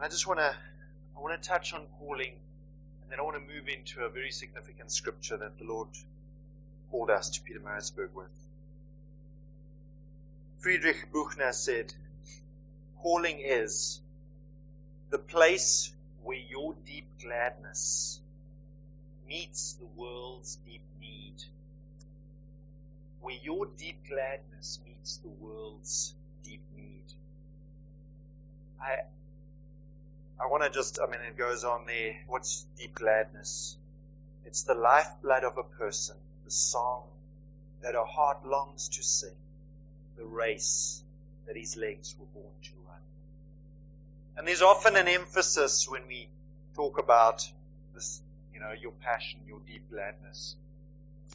And I just want to I want to touch on calling, and then I want to move into a very significant scripture that the Lord called us to Pietermaritzburg with. Frederick Buechner said, Calling is the place where your deep gladness meets the world's deep need. Where your deep gladness meets the world's deep need. I, I want to just, I mean, it goes on there. What's deep gladness? It's the lifeblood of a person, the song that a heart longs to sing, the race that his legs were born to run. And there's often an emphasis when we talk about this, you know, your passion, your deep gladness,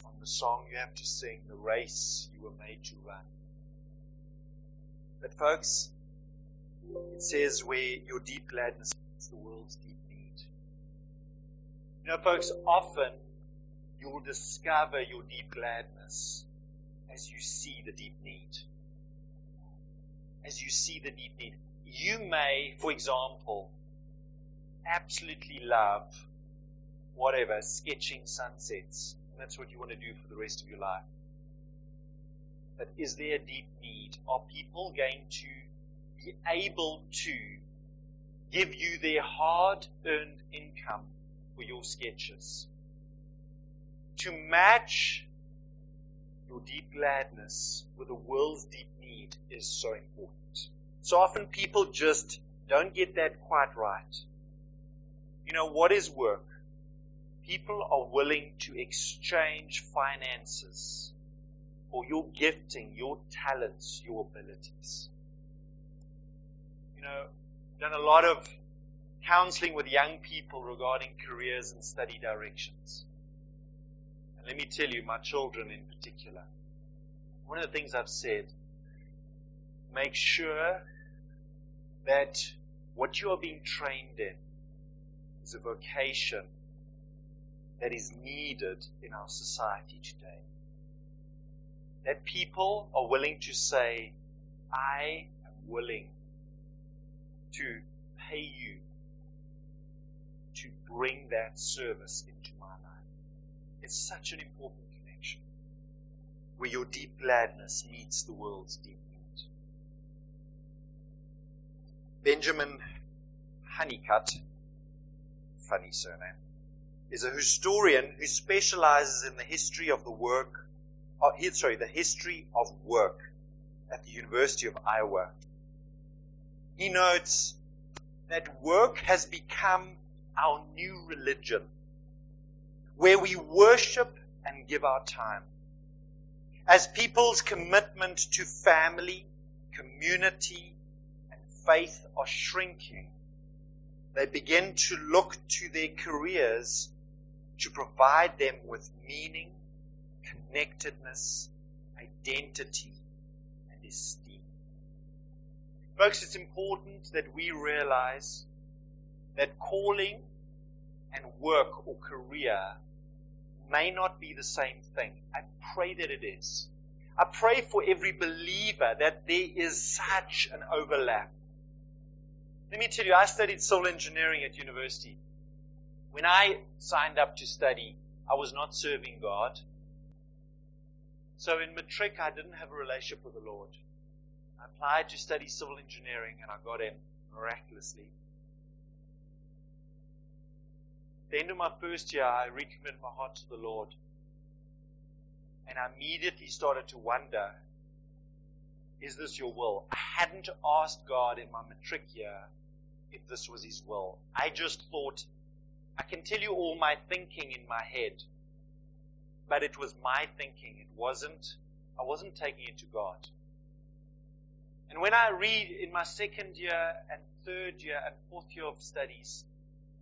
on the song you have to sing, the race you were made to run. But folks, it says where your deep gladness is the world's deep need. You know, folks, often you'll discover your deep gladness as you see the deep need. As you see the deep need. You may, for example, absolutely love whatever, sketching sunsets. And that's what you want to do for the rest of your life. But is there a deep need? Are people going to be able to give you their hard earned income for your sketches? To match your deep gladness with the world's deep need is so important. So often people just don't get that quite right. You know, what is work? People are willing to exchange finances for your gifting, your talents, your abilities. Know, done a lot of counseling with young people regarding careers and study directions. And let me tell you, my children in particular, one of the things I've said, make sure that what you are being trained in is a vocation that is needed in our society today. That people are willing to say, I am willing to pay you to bring that service into my life. It's such an important connection where your deep gladness meets the world's deep need. Benjamin Hunnicutt, funny surname, is a historian who specializes in the history of the work, uh, sorry, the history of work at the University of Iowa. He notes that work has become our new religion, where we worship and give our time. As people's commitment to family, community, and faith are shrinking, they begin to look to their careers to provide them with meaning, connectedness, identity, and esteem. Folks, it's important that we realize that calling and work or career may not be the same thing. I pray that it is. I pray for every believer that there is such an overlap. Let me tell you, I studied civil engineering at university. When I signed up to study, I was not serving God. So in matric, I didn't have a relationship with the Lord. I applied to study civil engineering and I got in miraculously. At the end of my first year, I recommitted my heart to the Lord. And I immediately started to wonder, is this your will? I hadn't asked God in my matric year if this was His will. I just thought, I can tell you all my thinking in my head, but it was my thinking. It wasn't, I wasn't taking it to God. And when I read in my second year and third year and fourth year of studies,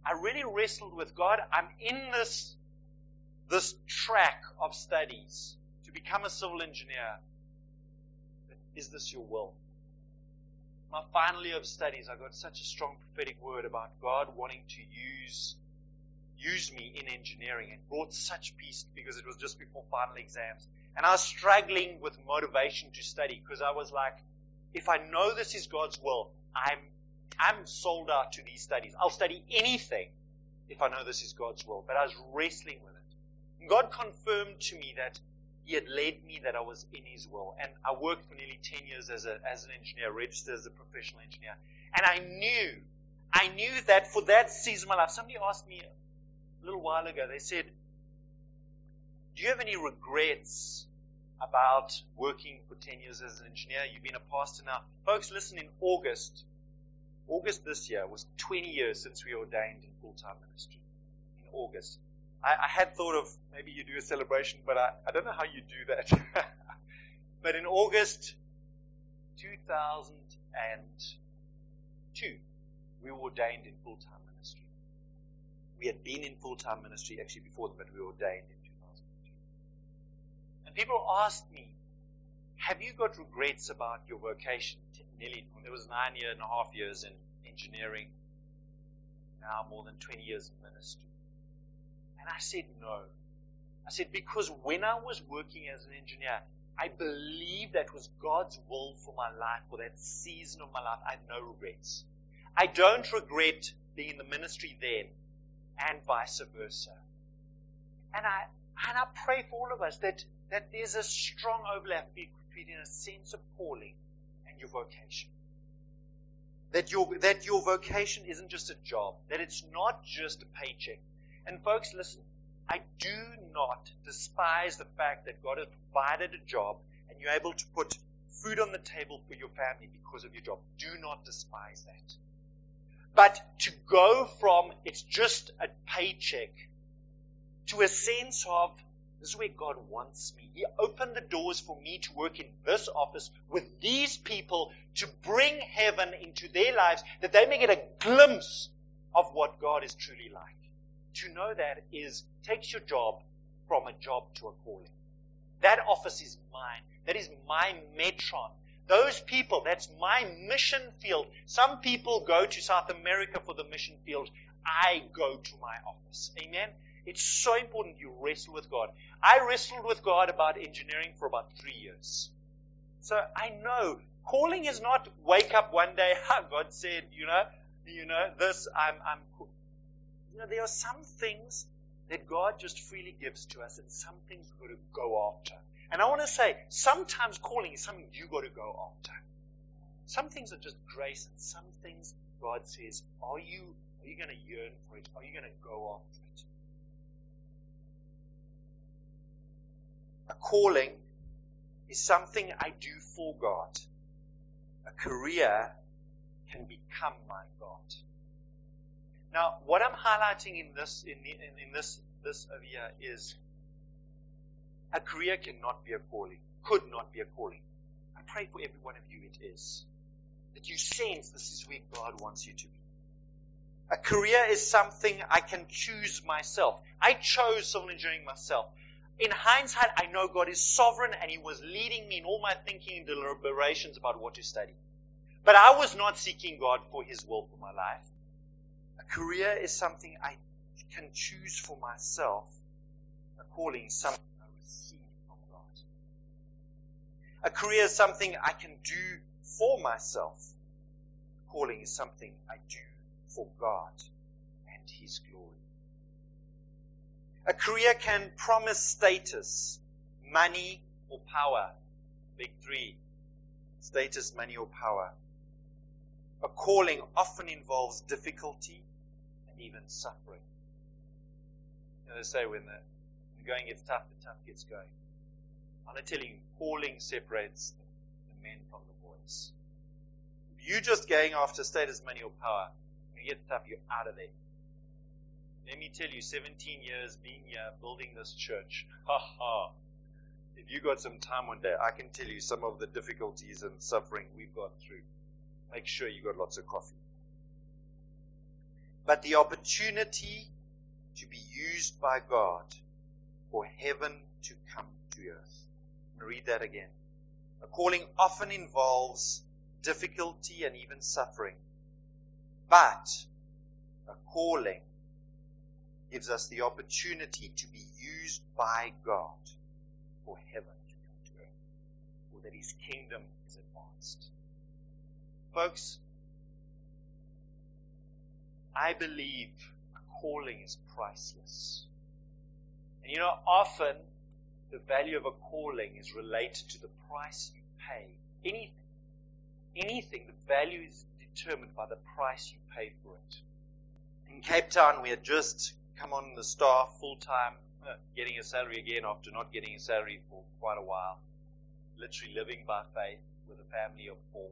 I really wrestled with God. I'm in this, this track of studies to become a civil engineer. But is this your will? My final year of studies, I got such a strong prophetic word about God wanting to use use me in engineering and brought such peace because it was just before final exams. And I was struggling with motivation to study because I was like, if I know this is God's will, I'm I'm sold out to these studies. I'll study anything if I know this is God's will. But I was wrestling with it. And God confirmed to me that He had led me that I was in His will. And I worked for nearly 10 years as, a, as an engineer, registered as a professional engineer. And I knew, I knew that for that season of my life, somebody asked me a little while ago, they said, Do you have any regrets about working for 10 years as an engineer? You've been a pastor now. Folks, listen, in August, August this year was 20 years since we ordained in full time ministry. In August. I, I, had thought of maybe you do a celebration, but I, I don't know how you do that. but in August 2002, we were ordained in full time ministry. We had been in full time ministry actually before but we were ordained in 2002. People asked me, have you got regrets about your vocation? Nearly, there was nine year and a half years in engineering, now more than 20 years in ministry. And I said no. I said, because when I was working as an engineer, I believe that was God's will for my life, for that season of my life. I have no regrets. I don't regret being in the ministry then, and vice versa. And I, and I pray for all of us that, that there's a strong overlap between a sense of calling and your vocation. That your, that your vocation isn't just a job, that it's not just a paycheck. And folks, listen, I do not despise the fact that God has provided a job and you're able to put food on the table for your family because of your job. Do not despise that. But to go from it's just a paycheck to a sense of this is where God wants me. He opened the doors for me to work in this office with these people to bring heaven into their lives that they may get a glimpse of what God is truly like. To know that is takes your job from a job to a calling. That office is mine. That is my metron. Those people, that's my mission field. Some people go to South America for the mission field. I go to my office. Amen. It's so important you wrestle with God. I wrestled with God about engineering for about three years. So I know calling is not wake up one day, God said, you know, you know, this, I'm, I'm, you know, there are some things that God just freely gives to us and some things we've got to go after. And I want to say, sometimes calling is something you've got to go after. Some things are just grace and some things God says, are you, are you going to yearn for it? Are you going to go after it? A calling is something I do for God. A career can become my God. Now, what I'm highlighting in this in, in, in this this over here is a career cannot be a calling, could not be a calling. I pray for every one of you it is. That you sense this is where God wants you to be. A career is something I can choose myself. I chose civil engineering myself in hindsight, I know God is sovereign and He was leading me in all my thinking and deliberations about what to study. But I was not seeking God for His will for my life. A career is something I can choose for myself. A calling is something I receive from God. A career is something I can do for myself. A calling is something I do for God and His glory. A career can promise status, money, or power. Big three. Status, money, or power. A calling often involves difficulty and even suffering. You know, they say when the, the going gets tough, the tough gets going. I'm not telling you, calling separates the men from the boys. If you're just going after status, money, or power, when it gets tough, you're out of there. Let me tell you, 17 years being here, building this church. Ha ha. If you got some time one day, I can tell you some of the difficulties and suffering we've gone through. Make sure you got lots of coffee. But the opportunity to be used by God for heaven to come to earth. read that again. A calling often involves difficulty and even suffering. But a calling gives us the opportunity to be used by God for heaven to come to earth, or that His kingdom is advanced. Folks, I believe a calling is priceless. And you know, often the value of a calling is related to the price you pay. Anything. Anything, the value is determined by the price you pay for it. In Cape Town, we had just come on the staff full time, uh, getting a salary again after not getting a salary for quite a while. Literally living by faith with a family of four.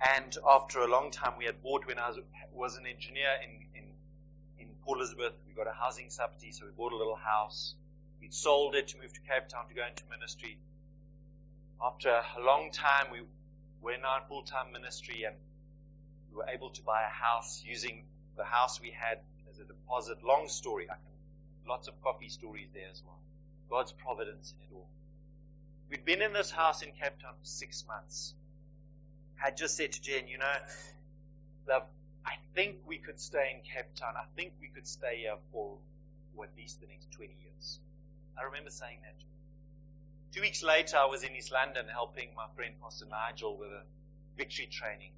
And after a long time, we had bought when I was, was an engineer in, in, in Port Elizabeth. We got a housing subsidy, so we bought a little house. We'd sold it to move to Cape Town to go into ministry. After a long time, we were now in full-time ministry and we were able to buy a house using the house we had as a deposit. Long story. I can, lots of coffee stories there as well. God's providence in it all. We'd been in this house in Cape Town for six months. I just said to Jen, you know, love, I think we could stay in Cape Town. I think we could stay here for, for at least the next 20 years. I remember saying that. Two weeks later, I was in East London helping my friend Pastor Nigel with a victory training.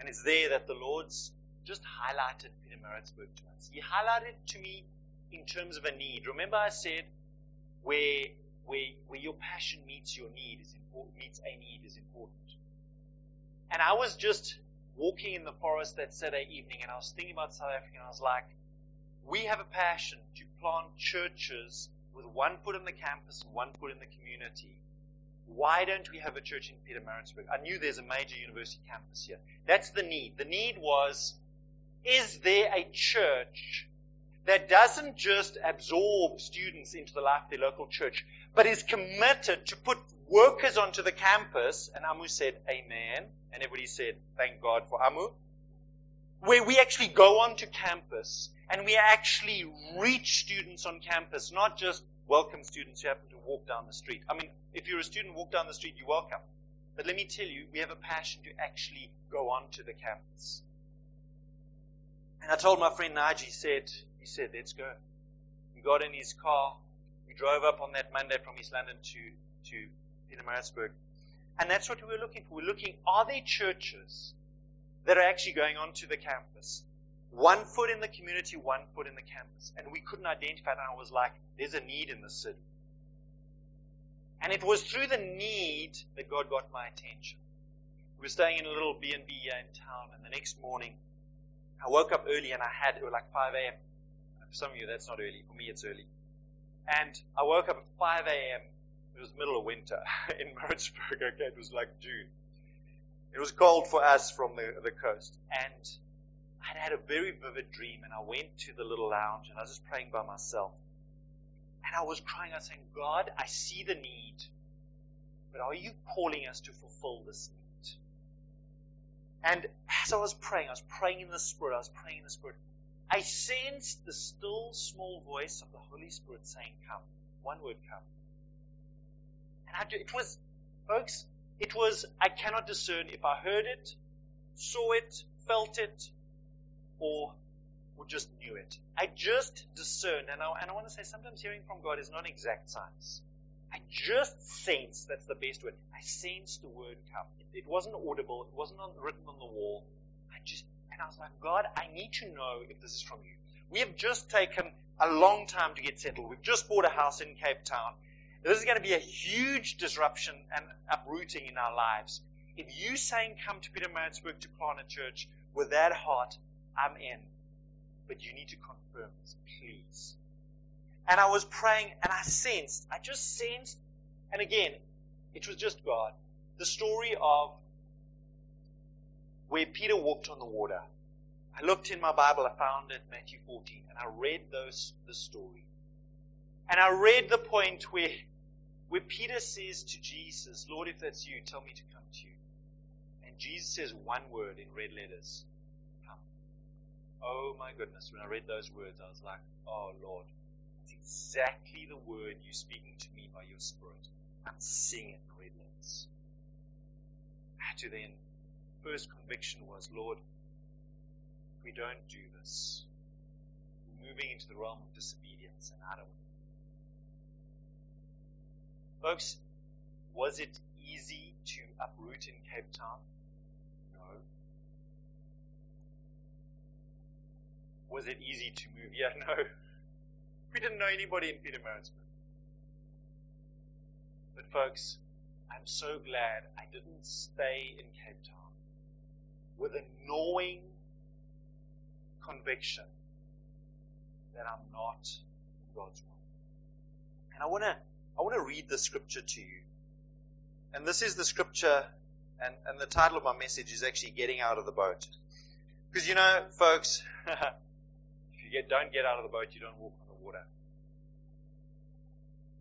And it's there that the Lord's just highlighted Peter Pietermaritzburg to us. He highlighted to me in terms of a need. Remember I said where, where, where your passion meets your need is important, meets a need is important. And I was just walking in the forest that Saturday evening and I was thinking about South Africa and I was like, we have a passion to plant churches with one foot in the campus and one foot in the community. Why don't we have a church in Peter Pietermaritzburg? I knew there's a major university campus here. That's the need. The need was, is there a church that doesn't just absorb students into the life of their local church, but is committed to put workers onto the campus? And Amu said, Amen. And everybody said, Thank God for Amu. Where we actually go onto campus and we actually reach students on campus, not just welcome students who happen to walk down the street. I mean, if you're a student, walk down the street, you're welcome. But let me tell you, we have a passion to actually go onto the campus. And I told my friend Nigel, he said, he said, let's go. We got in his car. We drove up on that Monday from East London to, to Pietermaritzburg. And that's what we were looking for. We're looking, are there churches that are actually going onto the campus? One foot in the community, one foot in the campus. And we couldn't identify it. And I was like, there's a need in the city. And it was through the need that God got my attention. We were staying in a little B&B here in town, and the next morning, I woke up early and I had, it was like 5 a.m. For some of you, that's not early. For me, it's early. And I woke up at 5 a.m. It was middle of winter in Maritzburg. Okay, it was like June. It was cold for us from the, the coast. And I'd had a very vivid dream and I went to the little lounge and I was just praying by myself. And I was crying out saying, God, I see the need, but are you calling us to fulfill this need? And as I was praying, I was praying in the Spirit, I was praying in the Spirit. I sensed the still small voice of the Holy Spirit saying, Come. One word, come. And I, it was, folks, it was, I cannot discern if I heard it, saw it, felt it, or, or just knew it. I just discerned, and I, and I want to say sometimes hearing from God is not exact science. I just sensed, that's the best word. I sensed the word come. It, it wasn't audible. It wasn't on, written on the wall. I just, and I was like, God, I need to know if this is from you. We have just taken a long time to get settled. We've just bought a house in Cape Town. This is going to be a huge disruption and uprooting in our lives. If you saying come to Peter Pietermaritzburg to plant a church with that heart, I'm in. But you need to confirm this, please. And I was praying and I sensed, I just sensed, and again, it was just God, the story of where Peter walked on the water. I looked in my Bible, I found it, Matthew 14, and I read those, the story. And I read the point where, where Peter says to Jesus, Lord, if that's you, tell me to come to you. And Jesus says one word in red letters, come. Oh my goodness, when I read those words, I was like, oh Lord, it's exactly the word you're speaking to me by your Spirit. I'm seeing it in red had to then, first conviction was, Lord, we don't do this. We're moving into the realm of disobedience, and I. Folks, was it easy to uproot in Cape Town? No. Was it easy to move? Yeah, no. We didn't know anybody in Pietermaritzburg. But folks, I'm so glad I didn't stay in Cape Town with a gnawing conviction that I'm not in God's will. And I want to I want to read the scripture to you. And this is the scripture, and, and the title of my message is actually Getting Out of the Boat. Because you know, folks, if you get, don't get out of the boat, you don't walk water.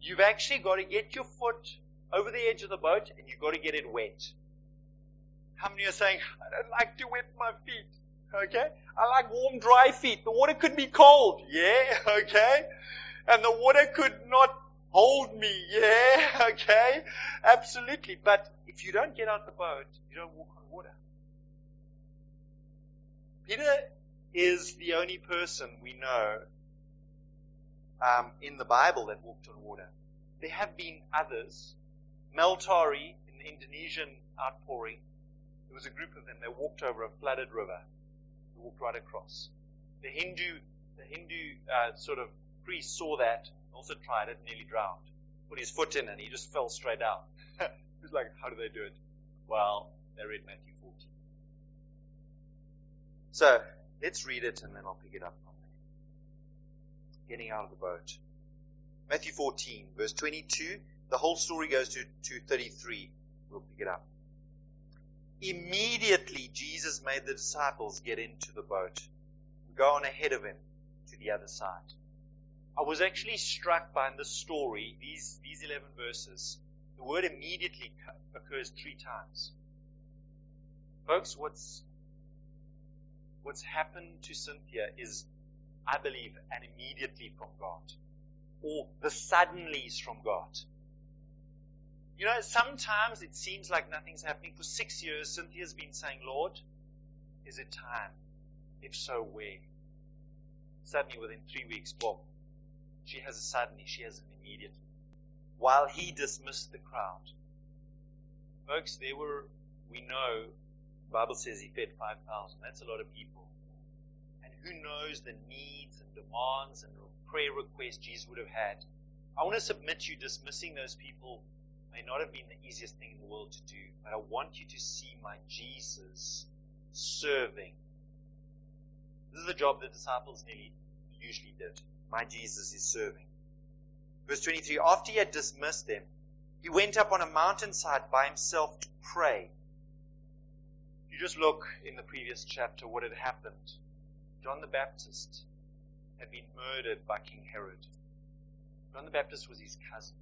You've actually got to get your foot over the edge of the boat and you've got to get it wet. How many are saying, I don't like to wet my feet? Okay? I like warm, dry feet. The water could be cold. Yeah? Okay? And the water could not hold me. Yeah? Okay? Absolutely. But if you don't get out the boat, you don't walk on water. Peter is the only person we know um, in the Bible that walked on water. There have been others. Mel Tari in the Indonesian outpouring, there was a group of them. They walked over a flooded river. They walked right across. The Hindu, the Hindu uh, sort of priest saw that, also tried it, nearly drowned. Put his foot in and he just fell straight out. he was like, how do they do it? Well, they read Matthew 14. So, let's read it and then I'll pick it up. Getting out of the boat. Matthew 14, verse 22. The whole story goes to, to 33. We'll pick it up. Immediately, Jesus made the disciples get into the boat, and go on ahead of him to the other side. I was actually struck by in this story, these, these 11 verses, the word immediately occurs three times. Folks, what's, what's happened to Cynthia is, I believe, an immediately from God. Or the suddenlies from God. You know, sometimes it seems like nothing's happening. For six years, Cynthia's been saying, Lord, is it time? If so, where? Suddenly, within three weeks, boom, she has a suddenly, she has an immediately. While he dismissed the crowd. Folks, there were, we know, the Bible says he fed 5,000. That's a lot of people. Who knows the needs and demands and prayer requests Jesus would have had. I want to submit to you dismissing those people may not have been the easiest thing in the world to do, but I want you to see my Jesus serving. This is the job the disciples nearly usually did. My Jesus is serving. Verse 23, after he had dismissed them, he went up on a mountainside by himself to pray. You just look in the previous chapter what had happened. John the Baptist had been murdered by King Herod. John the Baptist was his cousin.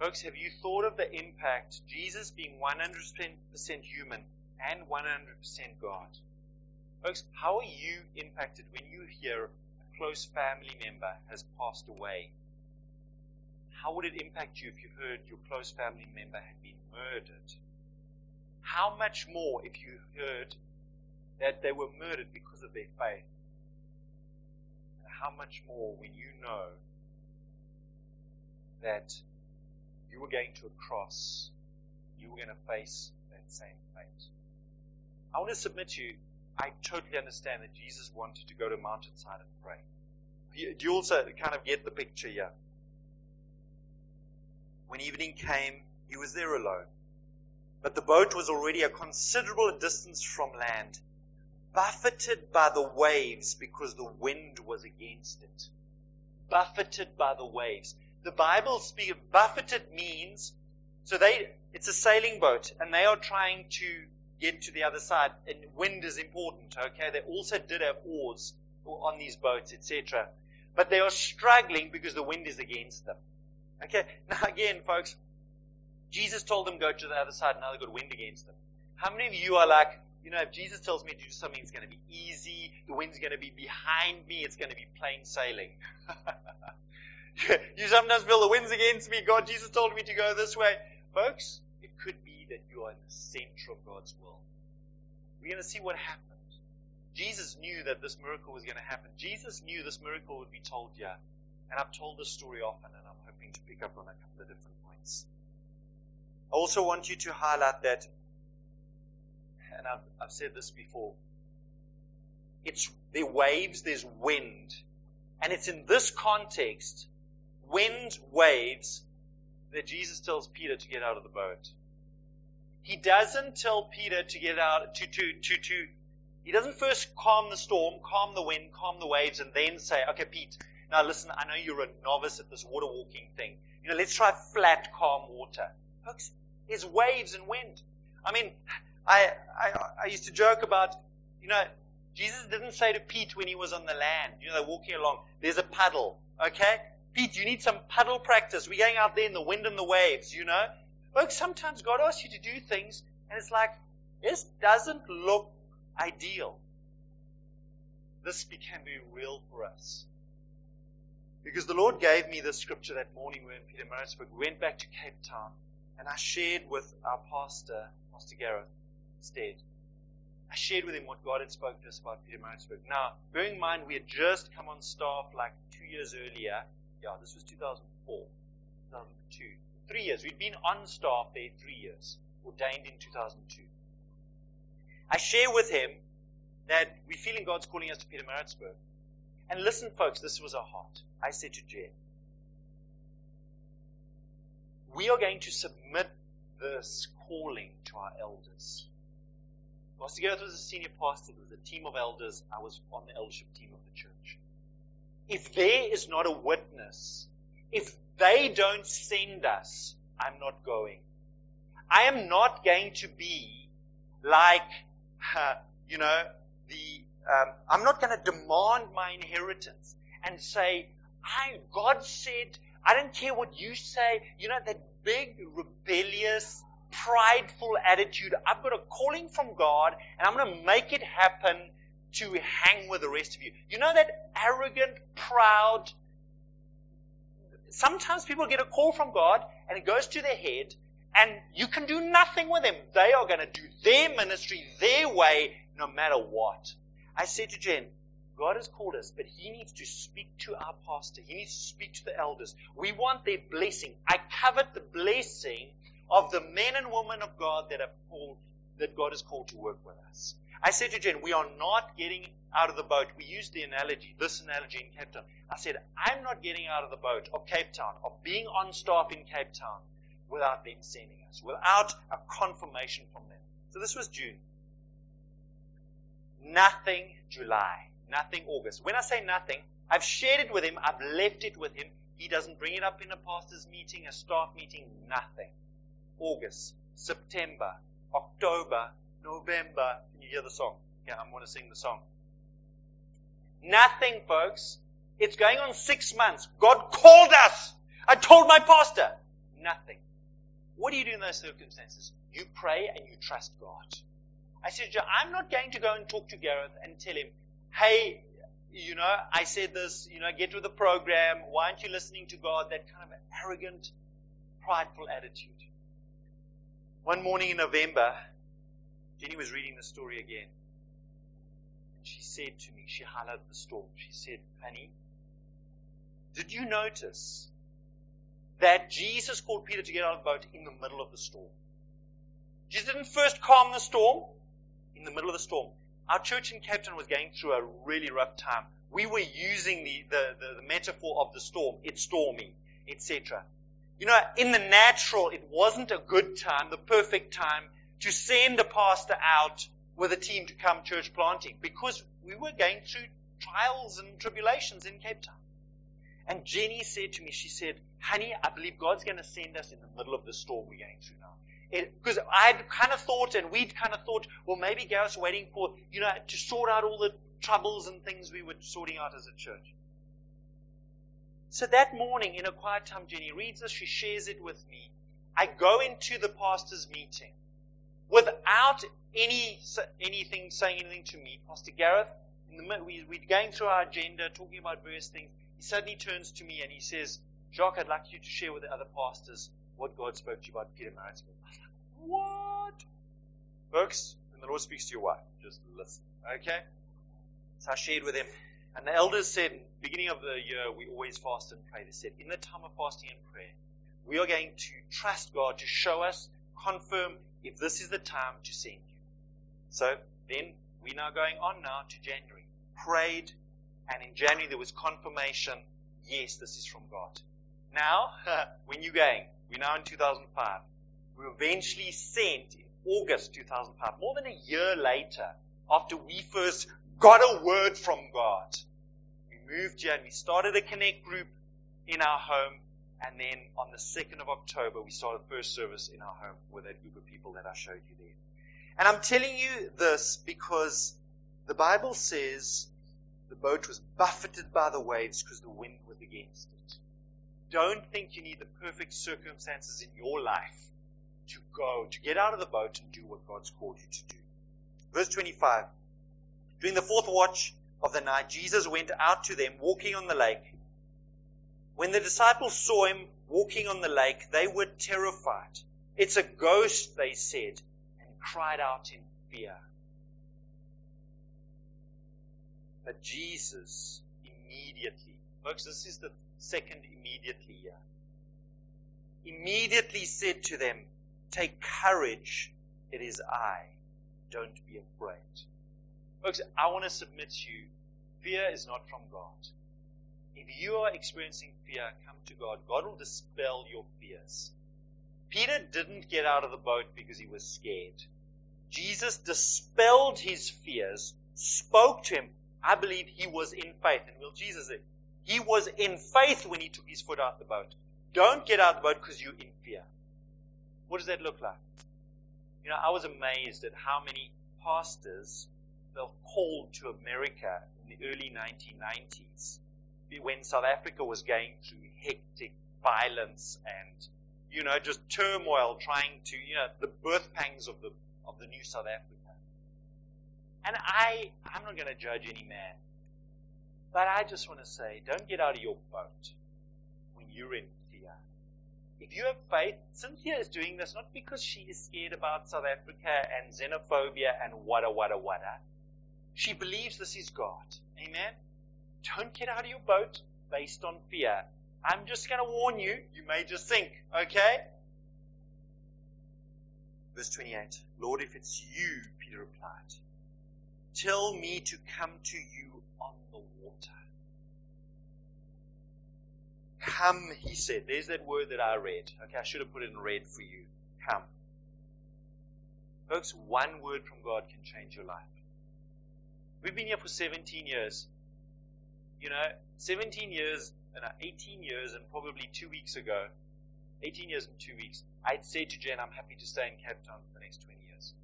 Folks, have you thought of the impact Jesus being 100% human and 100% God? Folks, how are you impacted when you hear a close family member has passed away? How would it impact you if you heard your close family member had been murdered? How much more if you heard that they were murdered because of their faith? And how much more when you know that you were going to a cross, you were going to face that same fate. I want to submit to you, I totally understand that Jesus wanted to go to a mountainside and pray. Do you also kind of get the picture here? When evening came, he was there alone. But the boat was already a considerable distance from land, buffeted by the waves because the wind was against it. Buffeted by the waves the Bible speaks of buffeted means, so they, it's a sailing boat and they are trying to get to the other side and wind is important, okay? They also did have oars on these boats, etc. But they are struggling because the wind is against them. Okay? Now again, folks, Jesus told them go to the other side, now they've got wind against them. How many of you are like, you know, if Jesus tells me to do something, it's going to be easy, the wind's going to be behind me, it's going to be plain sailing. you sometimes feel the wind's against me. God, Jesus told me to go this way. Folks, it could be that you are in the center of God's will. We're going to see what happened. Jesus knew that this miracle was going to happen. Jesus knew this miracle would be told here. And I've told this story often, and I'm hoping to pick up on a couple of different points. I also want you to highlight that, and I've, I've said this before, it's there waves, there's wind. And it's in this context, wind, waves, that Jesus tells Peter to get out of the boat. He doesn't tell Peter to get out, to, to, to, to, he doesn't first calm the storm, calm the wind, calm the waves, and then say, okay, Pete, now listen, I know you're a novice at this water walking thing. You know, let's try flat, calm water. Folks, there's waves and wind. I mean, I, I, I used to joke about, you know, Jesus didn't say to Pete when he was on the land, you know, they're walking along, there's a puddle, okay? Pete, you need some puddle practice. We're going out there in the wind and the waves, you know? Folks, sometimes God asks you to do things, and it's like, this doesn't look ideal. This can be real for us. Because the Lord gave me this scripture that morning when Pietermaritzburg. We went back to Cape Town, and I shared with our pastor, Pastor Gareth, Stead. I shared with him what God had spoken to us about Pietermaritzburg. Now, bearing in mind we had just come on staff like two years earlier. Yeah, this was 2004, 2002. Three years. We'd been on staff there three years, ordained in 2002. I share with him that we're feeling God's calling us to Pietermaritzburg. And listen, folks, this was our heart. I said to Jen, we are going to submit this calling to our elders. Gareth was a senior pastor. Was a team of elders. I was on the eldership team of the church. If there is not a witness, if they don't send us, I'm not going. I am not going to be like, uh, you know, the, um, I'm not going to demand my inheritance and say, I, God said, I don't care what you say. You know, that big, rebellious, prideful attitude. I've got a calling from God and I'm going to make it happen to hang with the rest of you. You know that arrogant, proud, sometimes people get a call from God and it goes to their head and you can do nothing with them. They are going to do their ministry their way no matter what. I said to Jen, God has called us, but He needs to speak to our pastor. He needs to speak to the elders. We want their blessing. I covet the blessing of the men and women of God that have called, that God has called to work with us. I said to Jen, we are not getting out of the boat. We used the analogy, this analogy in Cape Town. I said, I'm not getting out of the boat of Cape Town, of being on staff in Cape Town without them sending us, without a confirmation from them. So this was June. Nothing July. Nothing August. When I say nothing, I've shared it with him. I've left it with him. He doesn't bring it up in a pastor's meeting, a staff meeting, nothing. August, September, October, November. Can you hear the song? Yeah, I'm going to sing the song. Nothing, folks. It's going on six months. God called us. I told my pastor. Nothing. What do you do in those circumstances? You pray and you trust God. I said, I'm not going to go and talk to Gareth and tell him, hey, you know, I said this, you know, get with the program. Why aren't you listening to God? That kind of arrogant, prideful attitude. One morning in November, Jenny was reading the story again. And she said to me, she highlighted the storm. She said, honey, did you notice that Jesus called Peter to get out of the boat in the middle of the storm? Jesus didn't first calm the storm in the middle of the storm. Our church in Cape Town was going through a really rough time. We were using the, the, the, the metaphor of the storm. It's stormy, etc. You know, in the natural, it wasn't a good time, the perfect time to send a pastor out with a team to come church planting because we were going through trials and tribulations in Cape Town. And Jenny said to me, she said, honey, I believe God's going to send us in the middle of the storm we're going through now because I'd kind of thought, and we'd kind of thought, well, maybe Gareth's waiting for, you know, to sort out all the troubles and things we were sorting out as a church. So that morning, in a quiet time, Jenny reads this, she shares it with me. I go into the pastor's meeting without any anything saying anything to me. Pastor Gareth, the, we, we're going through our agenda, talking about various things. He suddenly turns to me and he says, Jacques, I'd like you to share with the other pastors what God spoke to you about Pietermaritzburg. What? Folks, when the Lord speaks to your wife, just listen. Okay? So I shared with him. And the elders said, beginning of the year, we always fast and pray. They said, in the time of fasting and prayer, we are going to trust God to show us, confirm if this is the time to send you. So then we're now going on now to January. prayed, and in January there was confirmation. Yes, this is from God. Now, when you're going, we're now in 2005. We were eventually sent in August 2005, more than a year later, after we first got a word from God. We moved here and we started a connect group in our home. And then on the 2nd of October, we started first service in our home with that group of people that I showed you there. And I'm telling you this because the Bible says the boat was buffeted by the waves because the wind was against it. Don't think you need the perfect circumstances in your life to go, to get out of the boat and do what God's called you to do. Verse 25. During the fourth watch of the night, Jesus went out to them walking on the lake. When the disciples saw him walking on the lake, they were terrified. It's a ghost, they said, and cried out in fear. But Jesus immediately, folks, this is the second immediately here, immediately said to them, Take courage, it is I. Don't be afraid. Folks, I want to submit to you, fear is not from God. If you are experiencing fear, come to God. God will dispel your fears. Peter didn't get out of the boat because he was scared. Jesus dispelled his fears, spoke to him. I believe he was in faith. And will Jesus say, he was in faith when he took his foot out of the boat. Don't get out of the boat because you're in fear. What does that look like? You know, I was amazed at how many pastors felt called to America in the early 1990s when South Africa was going through hectic violence and, you know, just turmoil trying to, you know, the birth pangs of the, of the new South Africa. And I, I'm not going to judge any man, but I just want to say, don't get out of your boat when you're in fear. if you have faith, Cynthia is doing this not because she is scared about South Africa and xenophobia and wada wada wada. She believes this is God. Amen? Don't get out of your boat based on fear. I'm just going to warn you. You may just think, okay? Verse 28. Lord, if it's you, Peter replied, tell me to come to you on the water. Come, he said. There's that word that I read. Okay, I should have put it in red for you. Come. Folks, one word from God can change your life. We've been here for 17 years. You know, 17 years and uh, 18 years and probably two weeks ago, 18 years and two weeks, I'd say to Jen, I'm happy to stay in Cape Town for the next 20 years.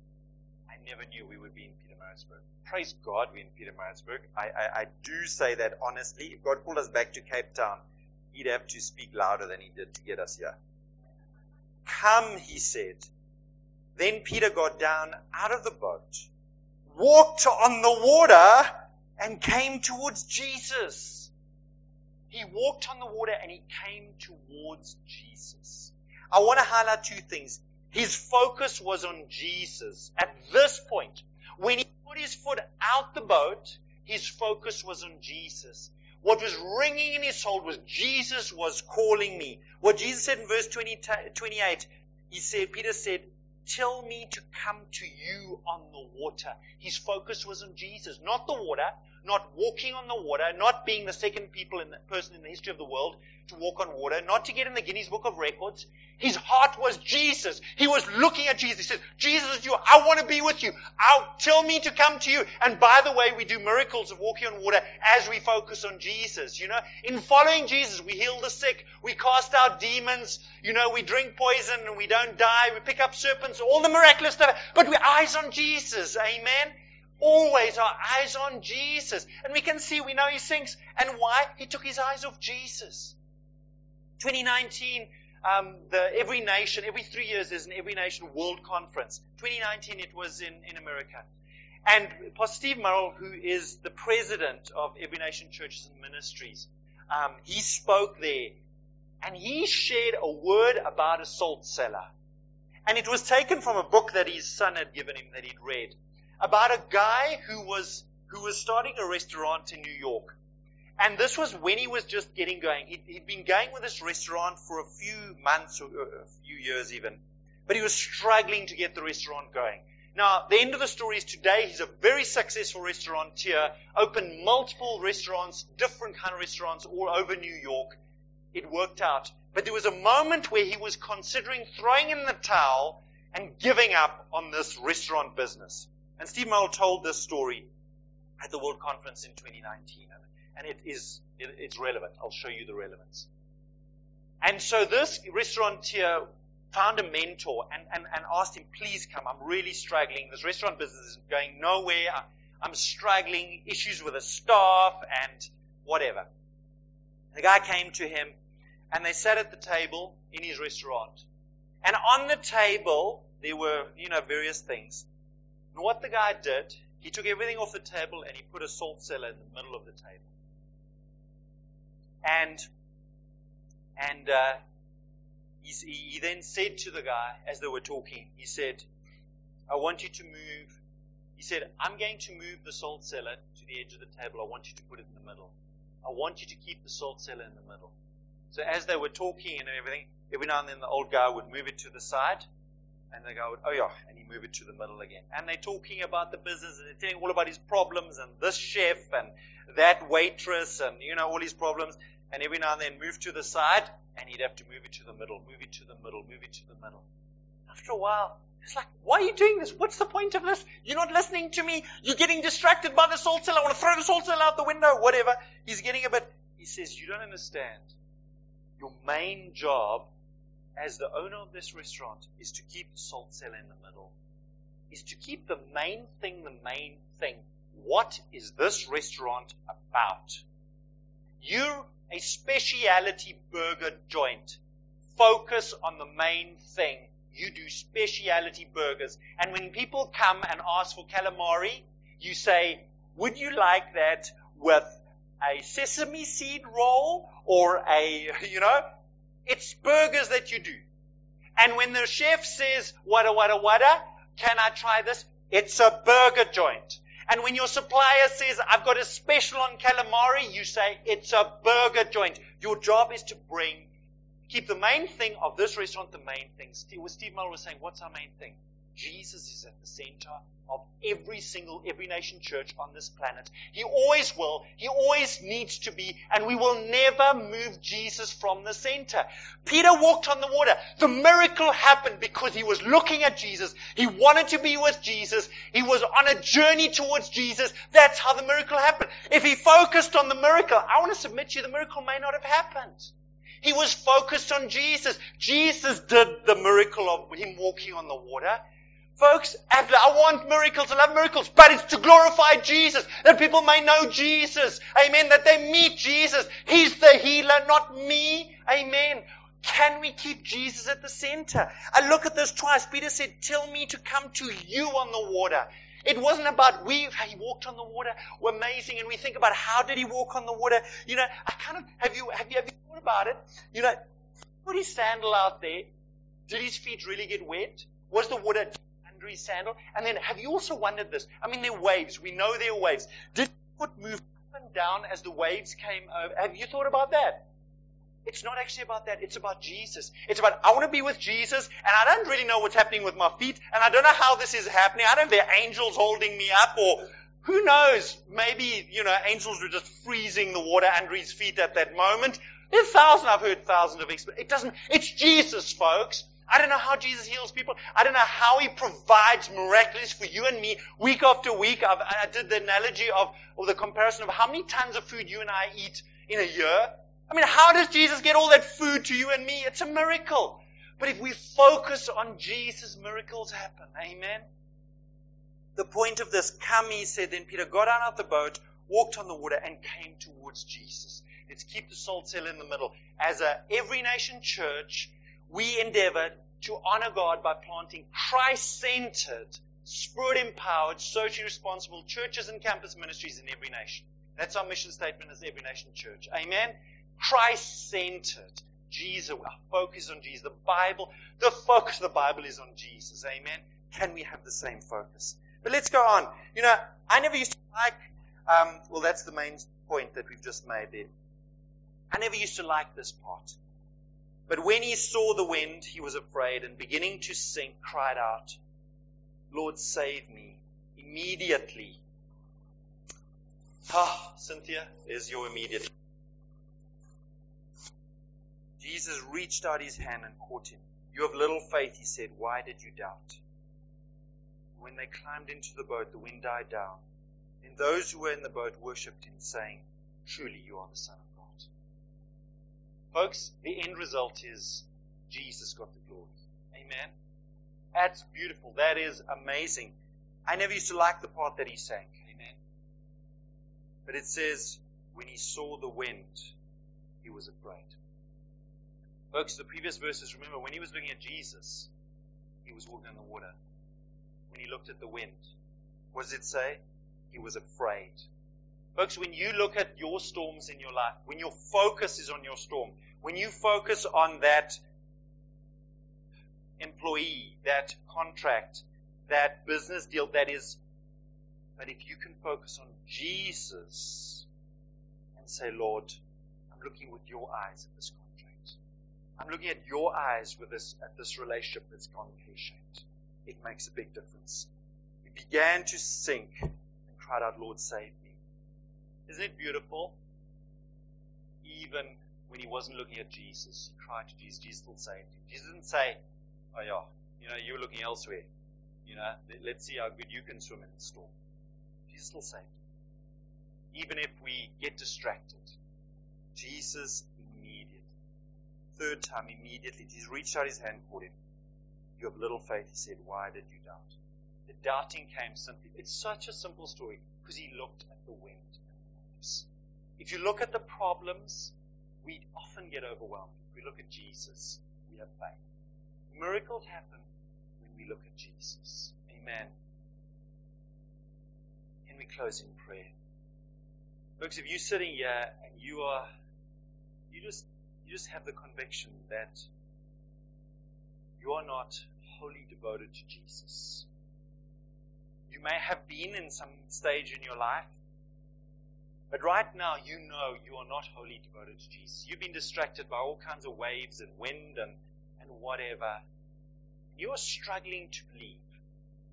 I never knew we would be in Peter Pietermaritzburg. Praise God we're in Pietermaritzburg. I, I, I do say that honestly. If God pulled us back to Cape Town, he'd have to speak louder than he did to get us here. Come, he said. Then Peter got down out of the boat, walked on the water, and came towards Jesus. He walked on the water and he came towards Jesus. I want to highlight two things. His focus was on Jesus. At this point, when he put his foot out the boat, his focus was on Jesus. What was ringing in his soul was Jesus was calling me. What Jesus said in verse 20, 28, he said, Peter said, tell me to come to you on the water. His focus was on Jesus, not the water, not walking on the water, not being the second people in the, person in the history of the world to walk on water, not to get in the Guinness Book of Records. His heart was Jesus. He was looking at Jesus. He said, Jesus, you, I want to be with you. I'll, tell me to come to you. And by the way, we do miracles of walking on water as we focus on Jesus. You know, in following Jesus, we heal the sick, we cast out demons, you know, we drink poison and we don't die, we pick up serpents, all the miraculous stuff, but we're eyes on Jesus. Amen. Always our eyes on Jesus. And we can see, we know he sinks. And why? He took his eyes off Jesus. 2019, um, the Every Nation, every three years there's an Every Nation World Conference. 2019 it was in, in America. And Pastor Steve Murrell, who is the president of Every Nation Churches and Ministries, um, he spoke there and he shared a word about a salt cellar. And it was taken from a book that his son had given him that he'd read about a guy who was, who was starting a restaurant in New York. And this was when he was just getting going. He'd, he'd been going with this restaurant for a few months or a few years even. But he was struggling to get the restaurant going. Now, the end of the story is today he's a very successful restaurateur, opened multiple restaurants, different kind of restaurants all over New York. It worked out. But there was a moment where he was considering throwing in the towel and giving up on this restaurant business. And Steve Murrell told this story at the World Conference in 2019. And it is, it, it's relevant. I'll show you the relevance. And so this restaurateur found a mentor and, and, and asked him, please come. I'm really struggling. This restaurant business is going nowhere. I'm struggling, issues with the staff and whatever. The guy came to him and they sat at the table in his restaurant. And on the table, there were, you know, various things. And what the guy did, he took everything off the table and he put a salt cellar in the middle of the table. And, and, uh, he, he then said to the guy, as they were talking, he said, I want you to move. He said, I'm going to move the salt cellar to the edge of the table. I want you to put it in the middle. I want you to keep the salt cellar in the middle. So as they were talking and everything, every now and then the old guy would move it to the side, and they go, oh yeah, and he move it to the middle again. And they're talking about the business, and they're telling all about his problems, and this chef, and that waitress, and you know all his problems. And every now and then move to the side, and he'd have to move it to the middle, move it to the middle, move it to the middle. After a while, it's like, why are you doing this? What's the point of this? You're not listening to me. You're getting distracted by the salt cellar. I want to throw the salt cellar out the window, whatever. He's getting a bit, he says, you don't understand. Your main job as the owner of this restaurant is to keep the salt cellar in the middle. Is to keep the main thing the main thing. What is this restaurant about? You're a specialty burger joint. Focus on the main thing. You do specialty burgers. And when people come and ask for calamari, you say, would you like that with a sesame seed roll or a, you know, it's burgers that you do. And when the chef says, wada, wada, wada, can I try this? It's a burger joint. And when your supplier says, I've got a special on calamari, you say, it's a burger joint. Your job is to bring, keep the main thing of this restaurant the main thing. Steve, Steve Murrell was saying, what's our main thing? Jesus is at the center of every single, every nation church on this planet. He always will. He always needs to be, and we will never move Jesus from the center. Peter walked on the water. The miracle happened because he was looking at Jesus. He wanted to be with Jesus. He was on a journey towards Jesus. That's how the miracle happened. If he focused on the miracle, I want to submit to you, the miracle may not have happened. He was focused on Jesus. Jesus did the miracle of him walking on the water. Folks, I want miracles, I love miracles, but it's to glorify Jesus, that people may know Jesus. Amen. That they meet Jesus. He's the healer, not me. Amen. Can we keep Jesus at the center? I look at this twice. Peter said, tell me to come to you on the water. It wasn't about we, he walked on the water, were amazing, and we think about how did he walk on the water. You know, I kind of, have you, have you, have you thought about it? You know, put his sandal out there. Did his feet really get wet? Was the water sandal? And then have you also wondered this? I mean, there are waves. We know there are waves. Did the foot move up and down as the waves came over? Have you thought about that? It's not actually about that. It's about Jesus. It's about, I want to be with Jesus, and I don't really know what's happening with my feet, and I don't know how this is happening. I don't know if there are angels holding me up, or who knows? Maybe, you know, angels were just freezing the water under his feet at that moment. There's thousands, I've heard thousands of experiences. It doesn't, it's Jesus, folks. I don't know how Jesus heals people. I don't know how He provides miraculous for you and me week after week. I've, i did the analogy of, or the comparison of how many tons of food you and I eat in a year. I mean, how does Jesus get all that food to you and me? It's a miracle. But if we focus on Jesus, miracles happen. Amen. The point of this, come, he said, then Peter got out of the boat, walked on the water, and came towards Jesus. Let's keep the salt cellar in the middle. As a every nation church, we endeavor to honor God by planting Christ-centered, spirit-empowered, socially responsible churches and campus ministries in every nation. That's our mission statement as every nation church. Amen. Christ-centered. Jesus, our focus on Jesus. The Bible, the focus of the Bible is on Jesus. Amen. Can we have the same focus? But let's go on. You know, I never used to like, um, well, that's the main point that we've just made there. I never used to like this part. But when he saw the wind, he was afraid and beginning to sink, cried out, Lord, save me immediately. Ah, Cynthia, is your immediate. Jesus reached out his hand and caught him. You have little faith, he said. Why did you doubt? When they climbed into the boat, the wind died down. Then those who were in the boat worshipped him, saying, Truly you are the Son of God. Folks, the end result is Jesus got the glory. Amen. That's beautiful. That is amazing. I never used to like the part that he sang. Amen. But it says, when he saw the wind, he was afraid. Folks, the previous verses, remember, when he was looking at Jesus, he was walking on the water. When he looked at the wind, what does it say? He was afraid. Folks, when you look at your storms in your life, when your focus is on your storm, when you focus on that employee, that contract, that business deal that is, but if you can focus on Jesus and say, Lord, I'm looking with your eyes at this contract. I'm looking at your eyes with this, at this relationship that's gone pear-shaped. It makes a big difference. He began to sink and cried out, Lord, save me. Isn't it beautiful? Even when he wasn't looking at Jesus, he cried to Jesus. Jesus still saved him. Jesus didn't say, oh yeah, you know, you're looking elsewhere. You know, let's see how good you can swim in the storm. Jesus still saved him. Even if we get distracted, Jesus immediately, third time immediately, Jesus reached out his hand and caught him. You have little faith, he said. Why did you doubt? The doubting came simply. It's such a simple story because he looked at the wind waves. If you look at the problems, we often get overwhelmed. If we look at Jesus, we have faith. Miracles happen when we look at Jesus. Amen. And we close in prayer. Folks, if you're sitting here and you are, you just, you just have the conviction that you are not wholly devoted to Jesus. You may have been in some stage in your life, but right now you know you are not wholly devoted to Jesus. You've been distracted by all kinds of waves and wind and and whatever, you're struggling to believe,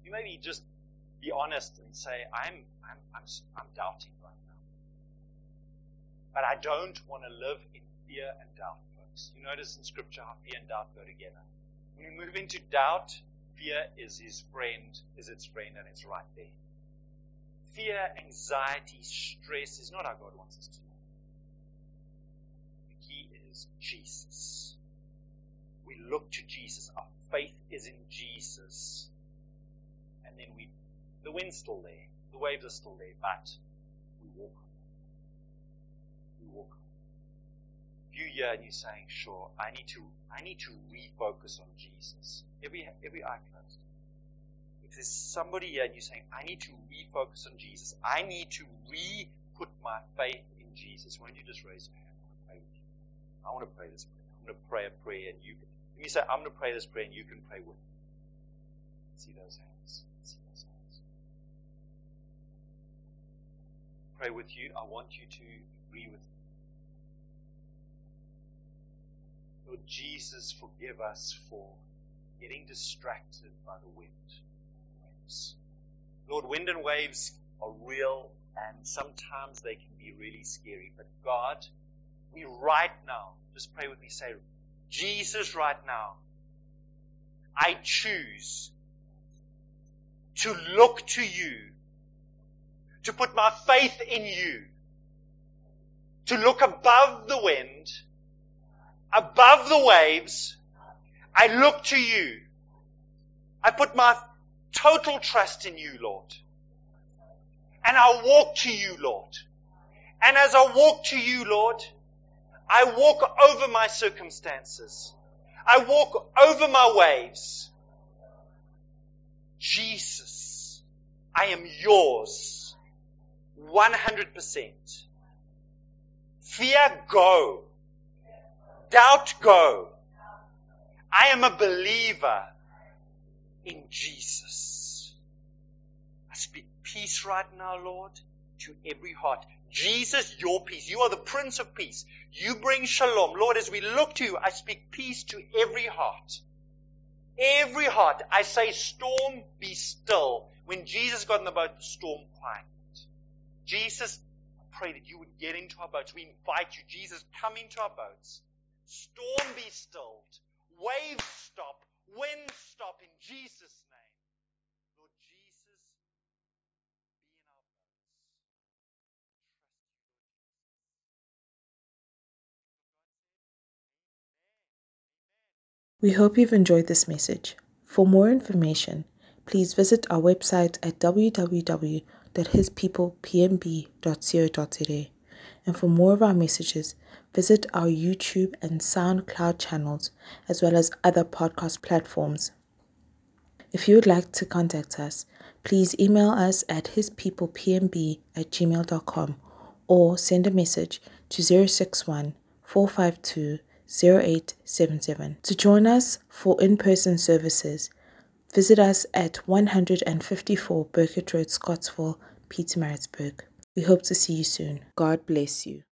you maybe just be honest and say, I'm, I'm, I'm, I'm doubting right now. But I don't want to live in fear and doubt, folks. You notice in scripture how fear and doubt go together. When we move into doubt, fear is his friend, is its friend, and it's right there. Fear, anxiety, stress is not how God wants us to live. The key is Jesus we look to Jesus. Our faith is in Jesus. And then we, the wind's still there. The waves are still there, but we walk We walk you here and you're saying, sure, I need to, I need to refocus on Jesus. Every, every eye closed. If there's somebody here and you're saying, I need to refocus on Jesus. I need to re-put my faith in Jesus. Why don't you just raise your hand? I want to pray with you. I want to pray this prayer. I'm going to pray a prayer and you can. let me say, I'm going to pray this prayer and you can pray with me. See those hands. See those hands. Pray with you. I want you to agree with me. Lord Jesus, forgive us for getting distracted by the wind waves. Lord, wind and waves are real and sometimes they can be really scary. But God, we right now, just pray with me, say, Jesus, right now, I choose to look to you, to put my faith in you, to look above the wind, above the waves. I look to you. I put my total trust in you, Lord. And I walk to you, Lord. And as I walk to you, Lord, I walk over my circumstances. I walk over my waves. Jesus, I am yours. 100%. Fear go. Doubt go. I am a believer in Jesus. Peace right now, Lord, to every heart. Jesus, your peace. You are the Prince of Peace. You bring shalom. Lord, as we look to you, I speak peace to every heart. Every heart, I say, storm, be still. When Jesus got in the boat, the storm quiet. Jesus, I pray that you would get into our boats. We invite you, Jesus, come into our boats. Storm be stilled. Waves stop. Wind stop in Jesus' name. Lord Jesus, be in our boats. We hope you've enjoyed this message. For more information, please visit our website at www.hispeoplepmb.co.za. And for more of our messages, visit our YouTube and SoundCloud channels, as well as other podcast platforms. If you would like to contact us, please email us at hispeoplepmb at gmail.com or send a message to 061 452 0877. To join us for in person services, visit us at 154 Burkett Road, Scottsville, Pietermaritzburg. We hope to see you soon. God bless you.